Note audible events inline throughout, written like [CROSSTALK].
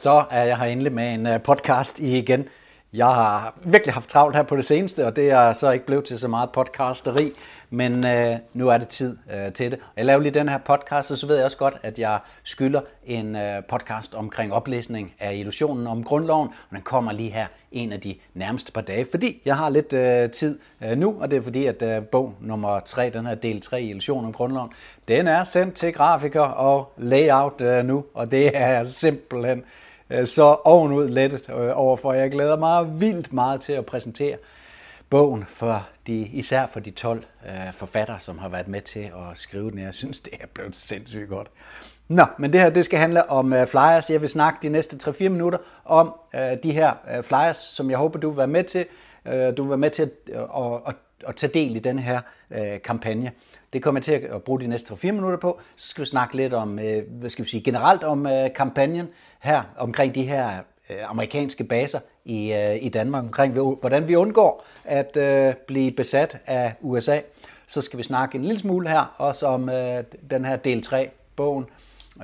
Så er jeg her endelig med en øh, podcast i igen. Jeg har virkelig haft travlt her på det seneste, og det er så ikke blevet til så meget podcasteri, men øh, nu er det tid øh, til det. Jeg laver lige den her podcast, og så ved jeg også godt, at jeg skylder en øh, podcast omkring oplæsning af illusionen om grundloven, og den kommer lige her en af de nærmeste par dage, fordi jeg har lidt øh, tid øh, nu, og det er fordi, at øh, bog nummer 3, den her del 3, illusionen om grundloven, den er sendt til grafiker og layout øh, nu, og det er simpelthen Øh, så ovenud lettet øh, overfor. Jeg glæder mig vildt meget til at præsentere bogen, for de, især for de 12 øh, forfattere, som har været med til at skrive den. Jeg synes, det er blevet sindssygt godt. Nå, men det her det skal handle om øh, flyers. Jeg vil snakke de næste 3-4 minutter om øh, de her øh, flyers, som jeg håber, du vil være med til. Øh, du vil være med til at, at, at, at tage del i den her øh, kampagne. Det kommer jeg til at bruge de næste 3-4 minutter på. Så skal vi snakke lidt om, øh, hvad skal vi sige, generelt om øh, kampagnen her, omkring de her øh, amerikanske baser i, øh, i Danmark, omkring hvordan vi undgår at øh, blive besat af USA. Så skal vi snakke en lille smule her, også om øh, den her del 3 bogen.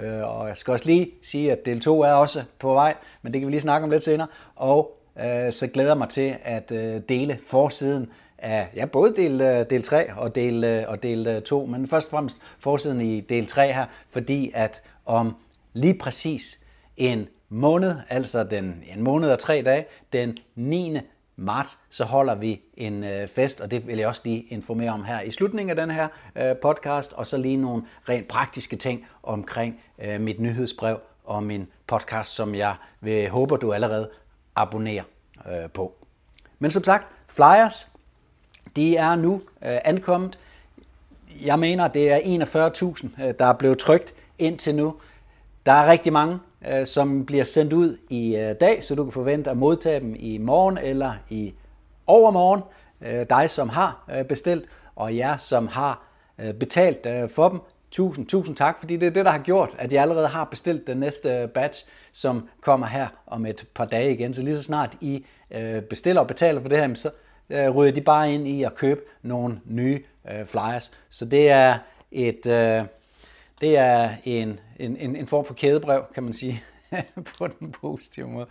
Øh, og jeg skal også lige sige, at del 2 er også på vej, men det kan vi lige snakke om lidt senere. Og øh, så glæder jeg mig til at øh, dele forsiden af ja, både del, øh, del 3 og del, øh, og del øh, 2, men først og fremmest forsiden i del 3 her, fordi at om lige præcis en måned, altså den, en måned og tre dage, den 9. marts, så holder vi en øh, fest, og det vil jeg også lige informere om her i slutningen af den her øh, podcast, og så lige nogle rent praktiske ting omkring øh, mit nyhedsbrev og min podcast, som jeg vil, håber, du allerede abonnerer øh, på. Men som sagt, flyers, de er nu øh, ankommet. Jeg mener, det er 41.000, øh, der er blevet trygt indtil nu. Der er rigtig mange, Øh, som bliver sendt ud i øh, dag, så du kan forvente at modtage dem i morgen eller i overmorgen. Øh, dig, som har bestilt, og jer, som har betalt for dem. Tusind, tusind tak, fordi det er det, der har gjort, at jeg allerede har bestilt den næste batch, som kommer her om et par dage igen. Så lige så snart I bestiller og betaler for det her, så ryger de bare ind i at købe nogle nye flyers. Så det er et, det er en, en, en, en form for kædebrev, kan man sige, [LAUGHS] på den positive måde.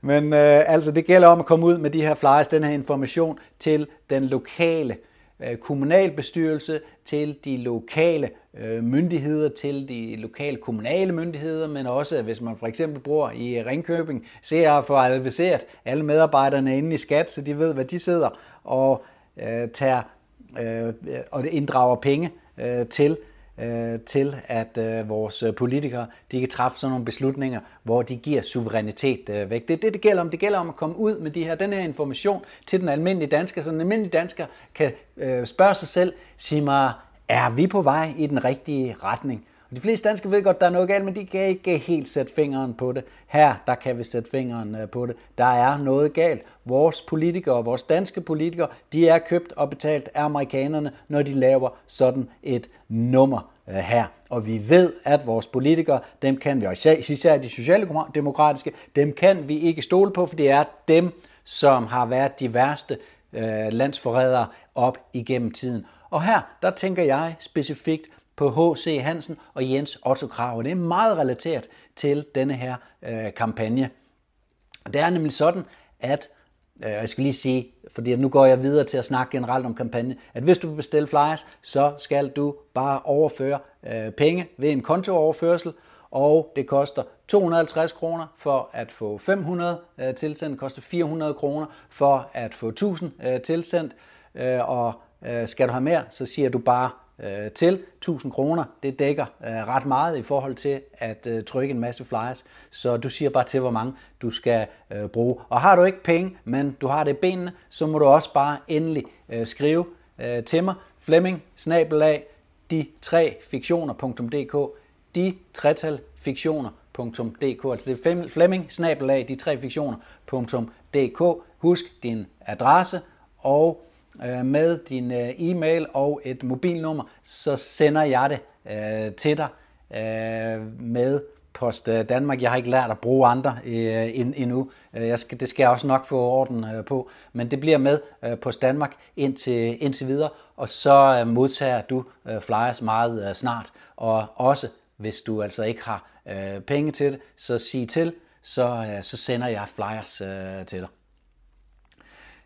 Men øh, altså, det gælder om at komme ud med de her flyers, den her information til den lokale øh, kommunalbestyrelse, til de lokale øh, myndigheder, til de lokale kommunale myndigheder, men også hvis man for eksempel bor i Ringkøbing, så jeg får adviseret alle medarbejderne inde i skat, så de ved, hvad de sidder og øh, tager øh, og inddrager penge øh, til øh, til, at øh, vores politikere de kan træffe sådan nogle beslutninger, hvor de giver suverænitet øh, væk. Det er det, det gælder om. Det gælder om at komme ud med de her, den her information til den almindelige dansker, så den almindelige dansker kan øh, spørge sig selv, sig mig, er vi på vej i den rigtige retning? Og de fleste danskere ved godt, at der er noget galt, men de kan ikke helt sætte fingeren på det. Her, der kan vi sætte fingeren øh, på det. Der er noget galt. Vores politikere, vores danske politikere, de er købt og betalt af amerikanerne, når de laver sådan et nummer øh, her. Og vi ved, at vores politikere, dem kan vi, og især de socialdemokratiske, dem kan vi ikke stole på, for det er dem, som har været de værste øh, landsforrædere op igennem tiden. Og her, der tænker jeg specifikt på H.C. Hansen og Jens Otto Krav. Det er meget relateret til denne her øh, kampagne. Det er nemlig sådan, at øh, jeg skal lige sige, fordi nu går jeg videre til at snakke generelt om kampagne, at hvis du vil bestille flyers, så skal du bare overføre øh, penge ved en kontooverførsel, og det koster 250 kroner for at få 500 øh, tilsendt, det koster 400 kroner for at få 1000 øh, tilsendt, øh, og øh, skal du have mere, så siger du bare øh, til 1000 kroner. Det dækker øh, ret meget i forhold til at øh, trykke en masse flyers. Så du siger bare til, hvor mange du skal øh, bruge. Og har du ikke penge, men du har det i benene, så må du også bare endelig øh, skrive øh, til mig. Flemming, snabelag, de tre fiktioner.dk, de tretal fiktioner.dk, altså det er Flemming, snabelag, de tre fiktioner.dk. Husk din adresse og øh, med din øh, e-mail og et mobilnummer, så sender jeg det øh, til dig øh, med Post øh, Danmark. Jeg har ikke lært at bruge andre øh, endnu. Øh, jeg skal, det skal jeg også nok få orden øh, på. Men det bliver med øh, Post Danmark indtil, indtil videre, og så øh, modtager du øh, flyers meget øh, snart. Og også hvis du altså ikke har øh, penge til det, så sig til, så, øh, så sender jeg flyers øh, til dig.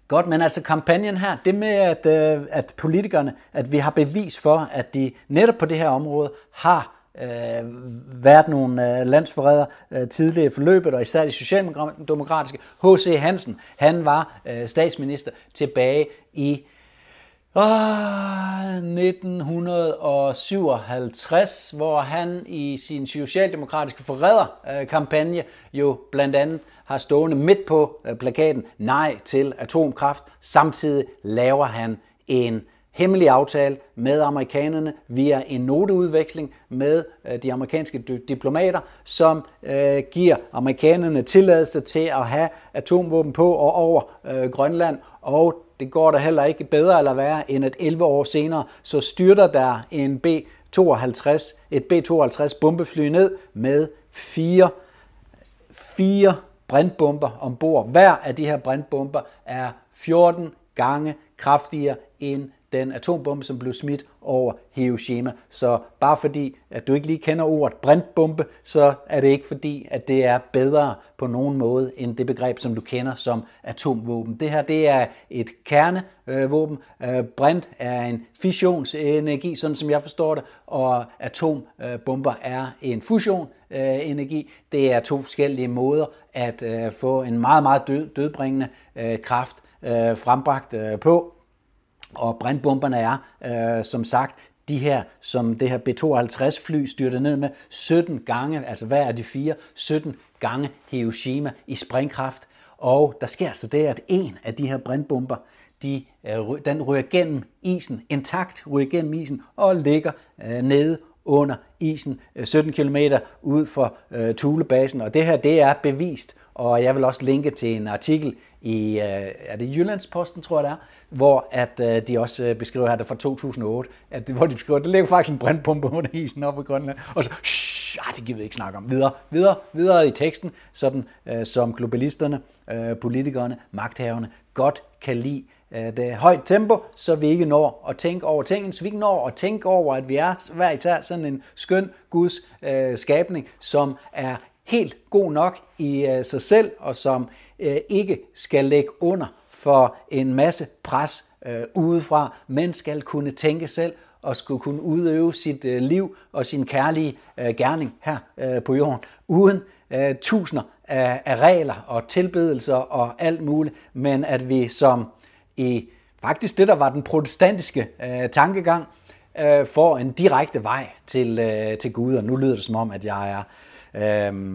Godt, men altså kampagnen her, det med, at, øh, at politikerne, at vi har bevis for, at de netop på det her område har øh, været nogle øh, landsforrædere øh, tidligere i forløbet, og især de socialdemokratiske. H.C. Hansen, han var øh, statsminister tilbage i 1957, hvor han i sin socialdemokratiske forræderkampagne øh, jo blandt andet har stående midt på øh, plakaten nej til atomkraft. Samtidig laver han en hemmelig aftale med amerikanerne via en noteudveksling med øh, de amerikanske diplomater, som øh, giver amerikanerne tilladelse til at have atomvåben på og over øh, Grønland, og det går der heller ikke bedre eller værre, end at 11 år senere, så styrter der en B-52, et B-52 bombefly ned med fire, fire brintbomber ombord. Hver af de her brintbomber er 14 gange kraftigere end den atombombe, som blev smidt over Hiroshima. Så bare fordi, at du ikke lige kender ordet brintbombe, så er det ikke fordi, at det er bedre på nogen måde end det begreb, som du kender som atomvåben. Det her, det er et kernevåben. Øh, brint er en fissionsenergi, sådan som jeg forstår det, og atombomber er en fusionenergi. Det er to forskellige måder at øh, få en meget, meget dødbringende øh, kraft frembragt på. Og brandbomberne er, øh, som sagt, de her, som det her B-52 fly styrte ned med 17 gange, altså hvad er de fire? 17 gange Hiroshima i springkraft. Og der sker altså det, at en af de her brandbomber, de, øh, den ryger gennem isen, intakt ryger gennem isen og ligger øh, nede under isen øh, 17 km ud for øh, Thulebasen. Og det her, det er bevist, og jeg vil også linke til en artikel i, øh, er det Jyllandsposten, tror jeg det er, hvor at øh, de også øh, beskriver her, det fra 2008, at, hvor de beskriver, at der ligger faktisk en brændpumpe under isen op i Grønland, og så, shh, det giver vi ikke snakke om. Videre, videre, videre i teksten, sådan øh, som globalisterne, øh, politikerne, magthaverne godt kan lide øh, det højt tempo, så vi ikke når at tænke over tingene, så vi ikke når at tænke over, at vi er hver især sådan en skøn Guds øh, skabning, som er helt god nok i øh, sig selv, og som Øh, ikke skal lægge under for en masse pres øh, udefra, men skal kunne tænke selv og skulle kunne udøve sit øh, liv og sin kærlige gerning her på jorden, uden tusinder af, af regler og tilbedelser og alt muligt, men at vi som i faktisk det, der var den protestantiske øh, tankegang, øh, får en direkte vej til, øh, til Gud, og nu lyder det som om, at jeg er øh,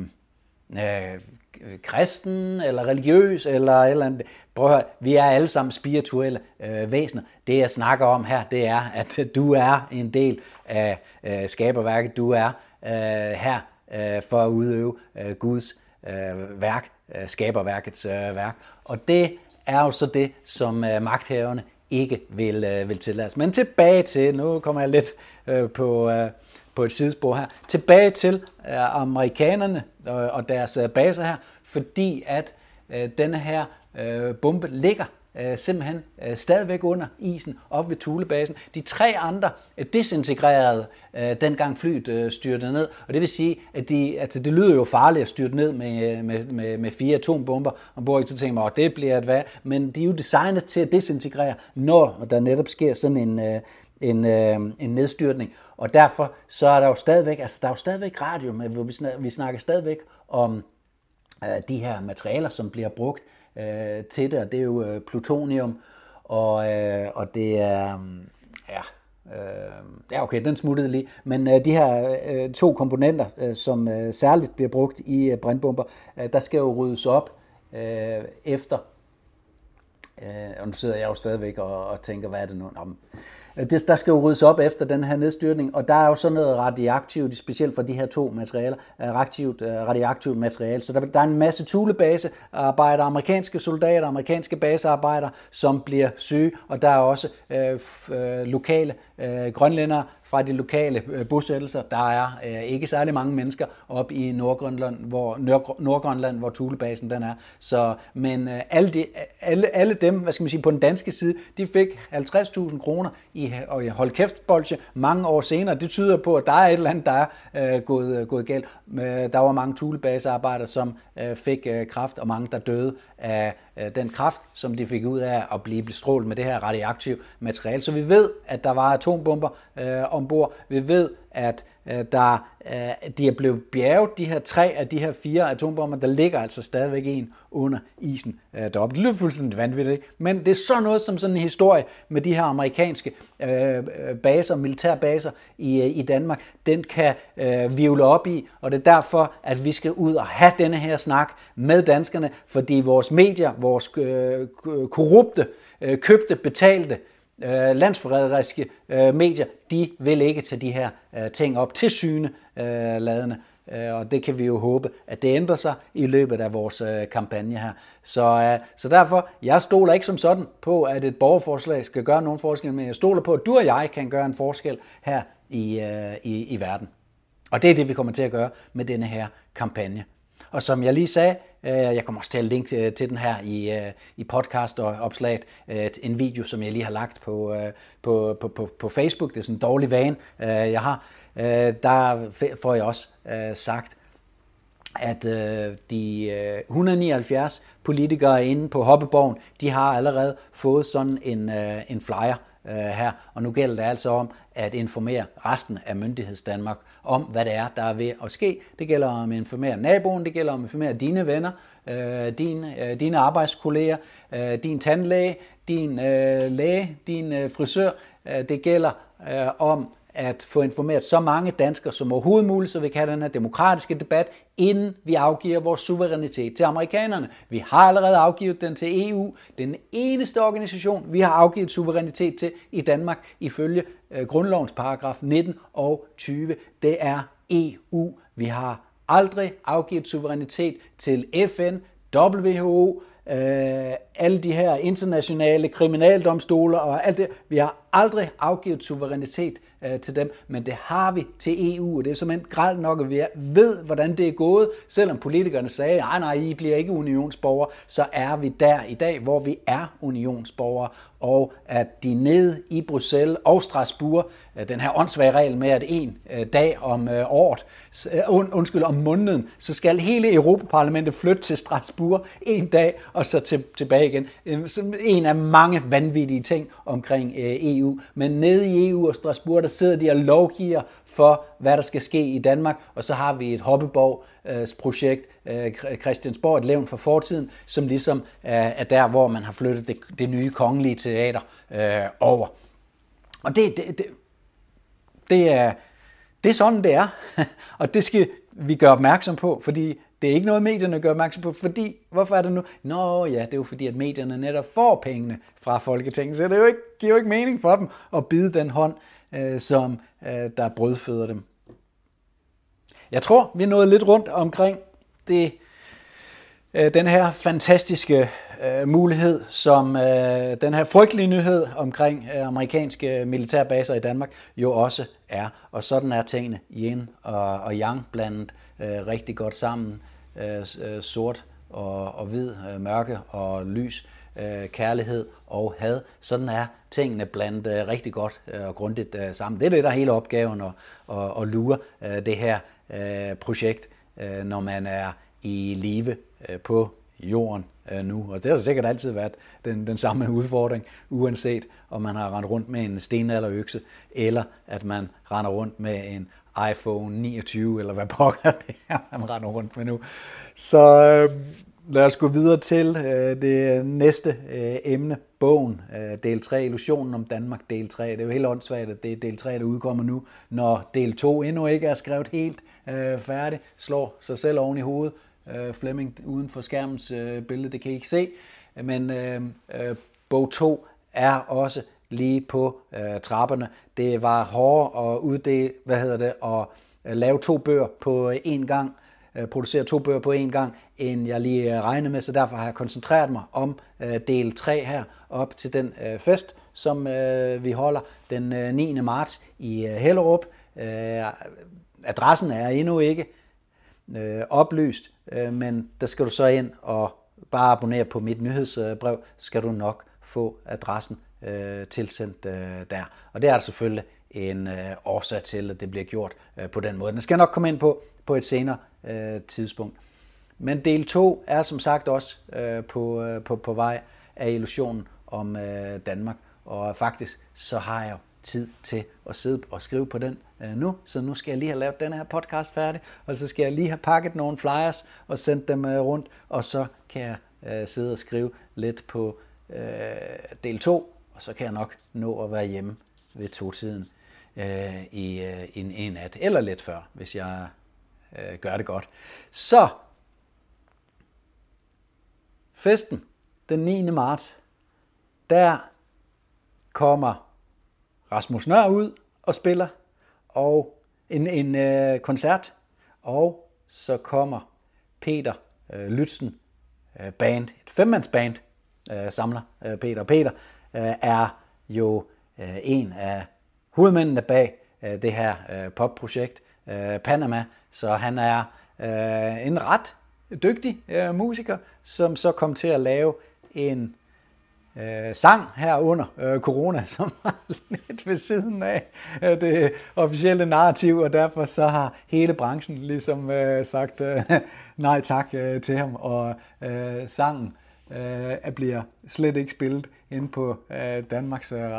øh, Øh, kristen eller religiøs eller eller andet. Prøv at høre, vi er alle sammen spirituelle øh, væsener. Det jeg snakker om her, det er, at [LAUGHS] du er en del af øh, skaberværket. Du er øh, her øh, for at udøve øh, Guds øh, værk, øh, skaberværkets øh, værk. Og det er jo så det, som øh, magthaverne ikke vil, øh, vil tillade Men tilbage til, nu kommer jeg lidt øh, på... Øh, på et sidespor her. Tilbage til øh, amerikanerne og, og deres øh, baser her, fordi at øh, denne her øh, bombe ligger øh, simpelthen øh, stadigvæk under isen op ved Thulebasen. De tre andre øh, desintegrerede øh, dengang flyet øh, styrtede ned, og det vil sige, at de, altså, det lyder jo farligt at styrte ned med, øh, med, med, med fire atombomber, og hvor så tænker man, at det bliver et hvad, men de er jo designet til at desintegrere, når der netop sker sådan en, øh, en, øh, en nedstyrtning. Og derfor så er der jo stadigvæk, altså der er jo stadigvæk radium, vi snakker, vi snakker stadigvæk om øh, de her materialer, som bliver brugt øh, til det, og det er jo øh, plutonium, og, øh, og det er, mm, ja, øh, ja okay, den smuttede lige, men øh, de her øh, to komponenter, øh, som øh, særligt bliver brugt i øh, brandbomber, øh, der skal jo ryddes op øh, efter, øh, og nu sidder jeg jo stadigvæk og, og tænker, hvad er det nu? Nå, Øh, Øh, det, der skal jo ryddes op efter den her nedstyrtning, og der er jo sådan noget radioaktivt, specielt for de her to materialer, øh, radioaktivt, øh, radioaktivt materiale. Så der, der er en masse tulebasearbejdere, amerikanske soldater, amerikanske basearbejdere, som bliver syge, og der er også øh, øh, lokale øh, grønlændere fra de lokale øh, bosættelser. Der er øh, ikke særlig mange mennesker op i Nordgrønland, hvor, Nordgrønland, hvor Thulebasen den er. Så, men øh, alle, de, alle, alle dem, hvad skal man sige, på den danske side, de fik 50.000 kroner i i, og hold kæft bolsje mange år senere. Det tyder på, at der er et eller andet, der er øh, gået, øh, gået galt. Der var mange tulebasearbejdere, som øh, fik øh, kraft, og mange, der døde af øh, den kraft, som de fik ud af at blive bestrålet med det her radioaktive materiale. Så vi ved, at der var atombomber øh, ombord. Vi ved, at øh, Øh, der, øh, de er blevet bjerget, de her tre af de her fire atombomber. Der ligger altså stadigvæk en under isen øh, deroppe. Det lyder fuldstændig vanvittigt, men det er så noget som sådan en historie med de her amerikanske øh, baser, militærbaser i, i Danmark, den kan øh, vivle op i, og det er derfor, at vi skal ud og have denne her snak med danskerne, fordi vores medier, vores øh, korrupte, øh, købte, betalte, øh, Øh, landsforræderiske øh, medier, de vil ikke tage de her øh, ting op til syne øh, ladende. Øh, og det kan vi jo håbe, at det ændrer sig i løbet af vores øh, kampagne her. Så, øh, så derfor, jeg stoler ikke som sådan på, at et borgerforslag skal gøre nogen forskel, men jeg stoler på, at du og jeg kan gøre en forskel her i, øh, i, i verden. Og det er det, vi kommer til at gøre med denne her kampagne. Og som jeg lige sagde, øh, jeg kommer også til at linke øh, til den her i, øh, i podcast og opslaget, en video, som jeg lige har lagt på, på, på, på, på Facebook. Det er sådan en dårlig vane, jeg har der får jeg også sagt, at øh, de øh, 179 politikere inde på Hoppeborgen, de har allerede fået sådan en, øh, en flyer øh, her, og nu gælder det altså om at informere resten af myndighedsdanmark om, hvad det er, der er ved at ske. Det gælder om at informere naboen, det gælder om at informere dine venner, øh, din, øh, dine arbejdskolleger, øh, din tandlæge, din øh, læge, din øh, frisør. Øh, det gælder øh, om at få informeret så mange danskere som overhovedet muligt, så vi kan have den her demokratiske debat, inden vi afgiver vores suverænitet til amerikanerne. Vi har allerede afgivet den til EU. Den eneste organisation, vi har afgivet suverænitet til i Danmark, ifølge øh, grundlovens paragraf 19 og 20, det er EU. Vi har aldrig afgivet suverænitet til FN, WHO, øh, alle de her internationale kriminaldomstole og alt det. Vi har aldrig afgivet suverænitet øh, til dem, men det har vi til EU, og det er simpelthen gralt nok, at vi ved, hvordan det er gået. Selvom politikerne sagde, nej, nej, I bliver ikke unionsborgere, så er vi der i dag, hvor vi er unionsborgere, og at de nede i Bruxelles og Strasbourg, øh, den her åndssvage regel med, at en øh, dag om øh, året, undskyld, om måneden, så skal hele Europaparlamentet flytte til Strasbourg en dag, og så til, tilbage igen. En af mange vanvittige ting omkring EU. Men nede i EU og Strasbourg, der sidder de og lovgiver for, hvad der skal ske i Danmark, og så har vi et Hoppeborg, øh, projekt, øh, Christiansborg, et levn for fortiden, som ligesom er der, hvor man har flyttet det, det nye kongelige teater øh, over. Og det, det, det, det, er, det er sådan, det er, [LAUGHS] og det skal vi gøre opmærksom på, fordi det er ikke noget, medierne gør opmærksom på, fordi, hvorfor er det nu? Nå ja, det er jo fordi, at medierne netop får pengene fra Folketinget, så det er jo ikke, giver jo ikke mening for dem at bide den hånd, øh, som øh, der brødføder dem. Jeg tror, vi er nået lidt rundt omkring det, øh, den her fantastiske øh, mulighed, som øh, den her frygtelige nyhed omkring øh, amerikanske militærbaser i Danmark jo også er. Og sådan er tingene yin og, og yang blandet øh, rigtig godt sammen. Øh, øh sort og, og hvid, øh, mørke og lys, øh, kærlighed og had. Sådan er tingene blandt øh, rigtig godt øh, og grundigt øh, sammen. Det er det, der er hele opgaven at, at, at lure øh, det her øh, projekt, øh, når man er i live øh, på jorden øh, nu. Og det har sikkert altid været den, den samme [LAUGHS] udfordring, uanset om man har rendt rundt med en stenalderøkse, eller at man render rundt med en iPhone 29, eller hvad pokker [LAUGHS] det er, man render rundt med nu. Så øh, lad os gå videre til øh, det næste øh, emne, bogen, øh, del 3, Illusionen om Danmark, del 3. Det er jo helt åndssvagt, at det er del 3, der udkommer nu, når del 2 endnu ikke er skrevet helt øh, færdig, slår sig selv oven i hovedet. Øh, Flemming uden for skærmens øh, billede, det kan I ikke se, men øh, øh, bog 2 er også lige på øh, trapperne. Det var hårdere at uddele, hvad hedder det, at øh, lave to bøger på øh, én gang, Øh, producere to bøger på én gang, end jeg lige øh, regnede med, så derfor har jeg koncentreret mig om øh, del 3 her op til den fest, som vi holder den 9. marts i Hellerup. Adressen er endnu ikke oplyst, men der skal du så ind og bare abonnere på mit nyhedsbrev, så skal du nok få adressen øh, tilsendt øh, der. Og det er altså selvfølgelig en øh, årsag til, at det bliver gjort øh, på den måde. Den skal jeg nok komme ind på på et senere øh, tidspunkt. Men del 2 er som sagt også øh, på, øh, på, på vej af illusionen om øh, Danmark. Og faktisk så har jeg tid til at sidde og skrive på den øh, nu. Så nu skal jeg lige have lavet den her podcast færdig, og så skal jeg lige have pakket nogle flyers og sendt dem øh, rundt, og så kan jeg øh, sidde og skrive lidt på øh, del 2, og så kan jeg nok nå at være hjemme ved to-tiden øh, i øh, en, en nat, eller lidt før, hvis jeg øh, gør det godt. Så, festen den 9. marts, der kommer Rasmus Nør ud og spiller og en, en øh, koncert, og så kommer Peter øh, Lytzen øh, band, et femmandsband, øh, samler øh, Peter. Peter øh, er jo øh, en af hovedmændene bag øh, det her øh, popprojekt øh, Panama, så han er øh, en ret dygtig øh, musiker, som så kom til at lave en øh, sang her under øh, corona, [LAUGHS] som var lidt ved siden af øh, det officielle narrativ, og derfor så har hele branchen ligesom øh, sagt øh, [LAUGHS] nej tak øh, til ham, og øh, sangen øh, bliver slet ikke spillet ind på øh, Danmarks øh,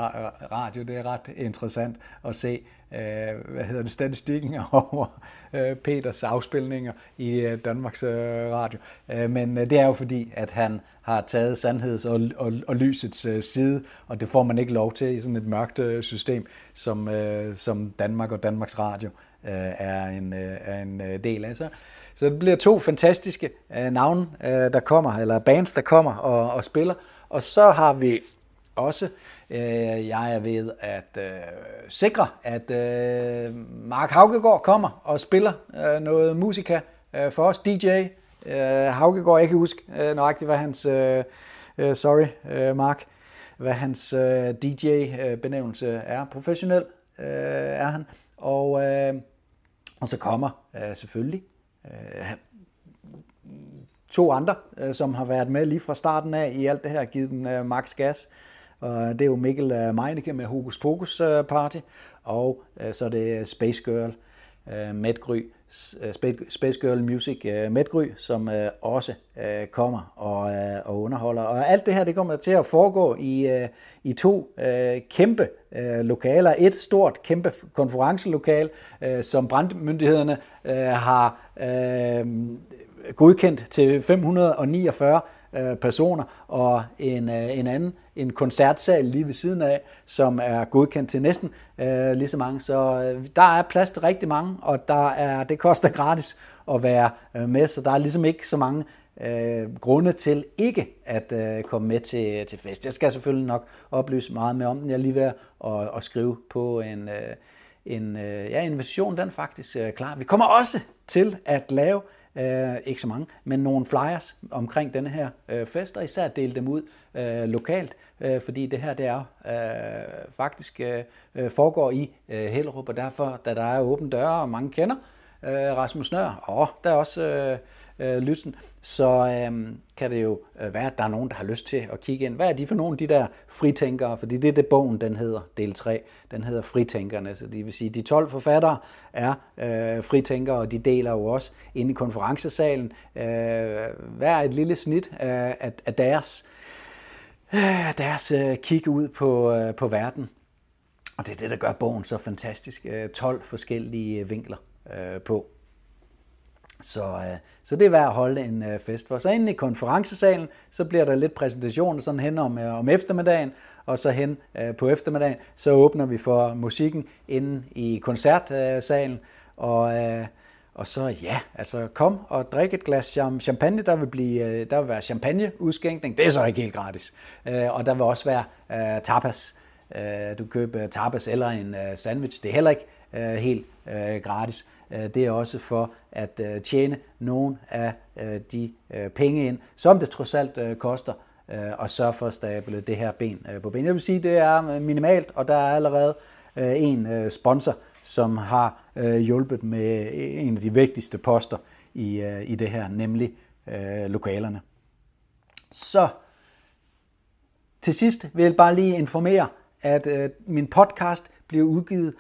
Radio. Det er ret interessant at se, øh, hvad hedder det, statistikken [LAUGHS] over øh, Peters afspilninger i øh, Danmarks øh, Radio. Øh, men øh, det er jo fordi, at han har taget sandheds- og, og, og lysets øh, side, og det får man ikke lov til i sådan et mørkt øh, system, som, øh, som Danmark og Danmarks Radio øh, er en, øh, er en øh, del af. Så så det bliver to fantastiske øh, navne, øh, der kommer, eller bands, der kommer og, og spiller. Og så har vi også, øh, jeg er ved at øh, sikre, at øh, Mark Haugegaard kommer og spiller øh, noget musika øh, for os. DJ øh, Haugegaard, jeg kan huske øh, nøjagtigt, hvad hans, øh, øh sorry øh, Mark, hvad hans øh, DJ-benævnelse øh, er. Professionel øh, er han. Og, øh, og så kommer øh, selvfølgelig to andre, øh, som har været med lige fra starten af i alt det her, givet den øh, max gas. Og det er jo Mikkel øh, Meinecke med Hokus Pokus øh, Party, og øh, så er det Space Girl med Gry, Space Girl Music øh, Medgry, som øh, også øh, kommer og, og underholder. Og alt det her, det kommer til at foregå i, i to kæmpe lokaler. Et stort, kæmpe konferencelokal, som brandmyndighederne har godkendt til 549 Øh, personer, og en, øh, en anden, en koncertsal lige ved siden af, som er godkendt til næsten øh, lige så mange. Så øh, der er plads til rigtig mange, og der er, det koster gratis at være øh, med, så der er ligesom ikke så mange øh, grunde til ikke at øh, komme med til, til fest. Jeg skal selvfølgelig nok oplyse meget mere om den. Jeg er lige ved at, at skrive på en, øh, en øh, ja, invitation, den er faktisk øh, klar. Vi kommer også til at lave øh, ikke så mange, men nogle flyers omkring denne her øh, fest, og især dele dem ud øh, lokalt, øh, fordi det her det er øh, faktisk øh, øh foregår i øh, Hellerup, og derfor, da der er åbne døre, og mange kender øh, Rasmus Nør, og der er også øh, øh, lytten, så øh, kan det jo øh, være, at der er nogen, der har lyst til at kigge ind. Hvad er de for nogle af de der fritænkere? Fordi det er det, bogen den hedder, del 3. Den hedder Fritænkerne, så det vil sige, de 12 forfattere er øh, fritænkere, og de deler jo også inde i konferencesalen øh, hver et lille snit af, af, af deres, øh, deres øh, kig ud på, øh, på verden. Og det er det, der gør bogen så fantastisk. Øh, 12 forskellige vinkler øh, på. Så, øh, så det er værd at holde en øh, fest for. Så inde i konferencesalen, så bliver der lidt præsentation sådan hen om, øh, om eftermiddagen, og så hen øh, på eftermiddagen, så åbner vi for musikken inde i koncertsalen, og, øh, og så ja, altså kom og drik et glas champagne, der vil, blive, øh, der vil være champagneudskænkning, det er så ikke helt gratis, øh, og der vil også være øh, tapas, øh, du køber tapas eller en øh, sandwich, det er heller ikke øh, helt øh, gratis. Øh, det er også for at øh, tjene nogle af øh, de penge ind, som det trods alt koster og sørge for at stable det her ben på ben. Jeg vil sige, det er minimalt, og der er allerede en sponsor, som har hjulpet med en af de vigtigste poster i, i det her, nemlig lokalerne. Så til sidst vil jeg bare lige informere, at min podcast bliver udgivet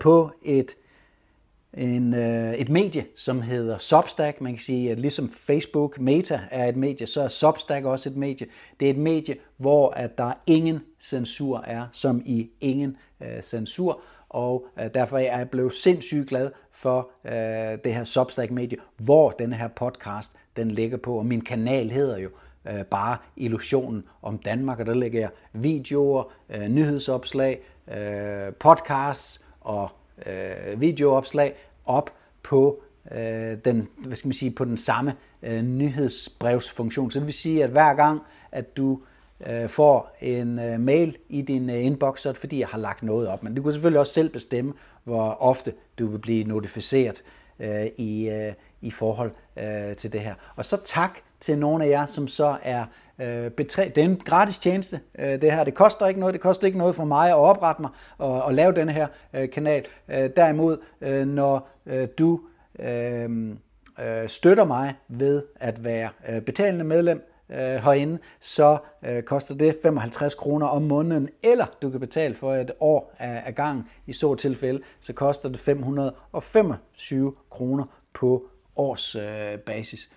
på et en, øh, et medie, som hedder Substack. Man kan sige, at ligesom Facebook Meta er et medie, så er Substack også et medie. Det er et medie, hvor at der ingen censur er, som i ingen øh, censur. Og øh, derfor er jeg blevet sindssygt glad for øh, det her Substack-medie, hvor den her podcast den ligger på. Og min kanal hedder jo øh, bare Illusionen om Danmark, og der lægger jeg videoer, øh, nyhedsopslag, øh, podcasts og øh, videoopslag op på øh, den, hvad skal man sige, på den samme øh, nyhedsbrevsfunktion. Så det vil sige, at hver gang, at du øh, får en øh, mail i din øh, inbox, så er det fordi, jeg har lagt noget op. Men du kan selvfølgelig også selv bestemme, hvor ofte du vil blive notificeret øh, i, øh, i forhold øh, til det her. Og så tak til nogle af jer, som så er øh, betræ- Det er en gratis tjeneste, øh, det her. Det koster ikke noget. Det koster ikke noget for mig at oprette mig og, og lave den her øh, kanal. Øh, derimod, øh, når øh, du øh, øh, støtter mig ved at være øh, betalende medlem øh, herinde, så øh, koster det 55 kroner om måneden, eller du kan betale for et år af, af gang. I så tilfælde, så koster det 525 kroner på års øh, basis.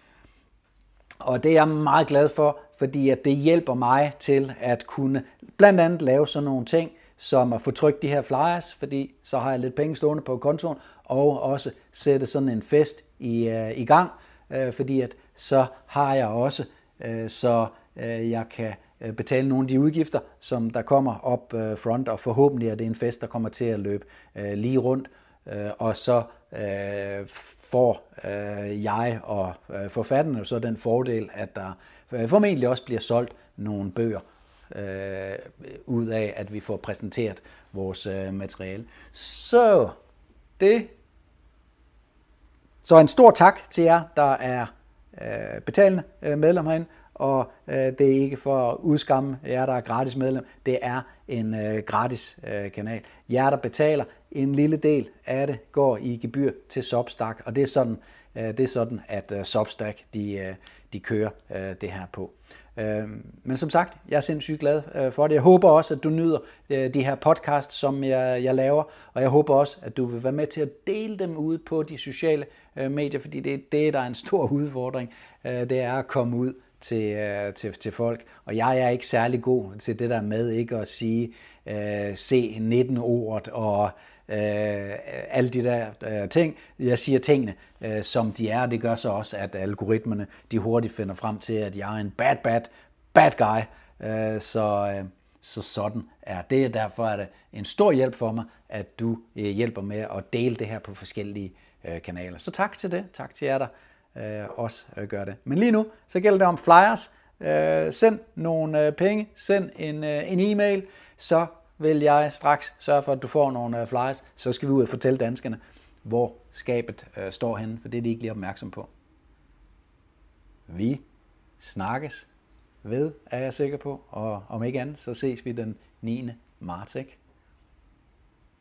Og det er jeg meget glad for, fordi at det hjælper mig til at kunne blandt andet lave sådan nogle ting, som at få trykt de her flyers, fordi så har jeg lidt penge stående på kontoen, og også sætte sådan en fest i, øh, i gang, øh, fordi at så har jeg også, øh, så øh, jeg kan øh, betale nogle af de udgifter, som der kommer op øh, front, og forhåbentlig er det en fest, der kommer til at løbe øh, lige rundt, Øh, og så øh, får øh, jeg og øh, forfatterne så den fordel, at der øh, formentlig også bliver solgt nogle bøger øh, ud af, at vi får præsenteret vores øh, materiale. Så det. Så en stor tak til jer, der er øh, betalende øh, medlem herinde, og øh, det er ikke for at udskamme jer, der er gratis medlem. Det er en øh, gratis øh, kanal. Jer, der betaler en lille del af det, går i gebyr til Substack, og det er sådan, øh, det er sådan at øh, Substack de, øh, de kører øh, det her på. Øh, men som sagt, jeg er sindssygt glad øh, for det. Jeg håber også, at du nyder øh, de her podcasts, som jeg, jeg laver, og jeg håber også, at du vil være med til at dele dem ud på de sociale øh, medier, fordi det er det, der er en stor udfordring. Det er at komme ud til, til, til folk. Og jeg er ikke særlig god til det der med ikke at sige se 19-ordet og øh, alle de der øh, ting. Jeg siger tingene, øh, som de er, det gør så også, at algoritmerne de hurtigt finder frem til, at jeg er en bad, bad, bad guy. Øh, så, øh, så sådan er det, derfor er det en stor hjælp for mig, at du øh, hjælper med at dele det her på forskellige øh, kanaler. Så tak til det. Tak til jer, der øh, også øh, gør det. Men lige nu, så gælder det om flyers. Øh, send nogle øh, penge, send en, øh, en e-mail, så vil jeg straks sørge for, at du får nogle øh, flyers. Så skal vi ud og fortælle danskerne, hvor skabet øh, står henne, for det er de ikke lige opmærksom på. Vi snakkes ved, er jeg sikker på, og om ikke andet, så ses vi den 9. marts, ikke?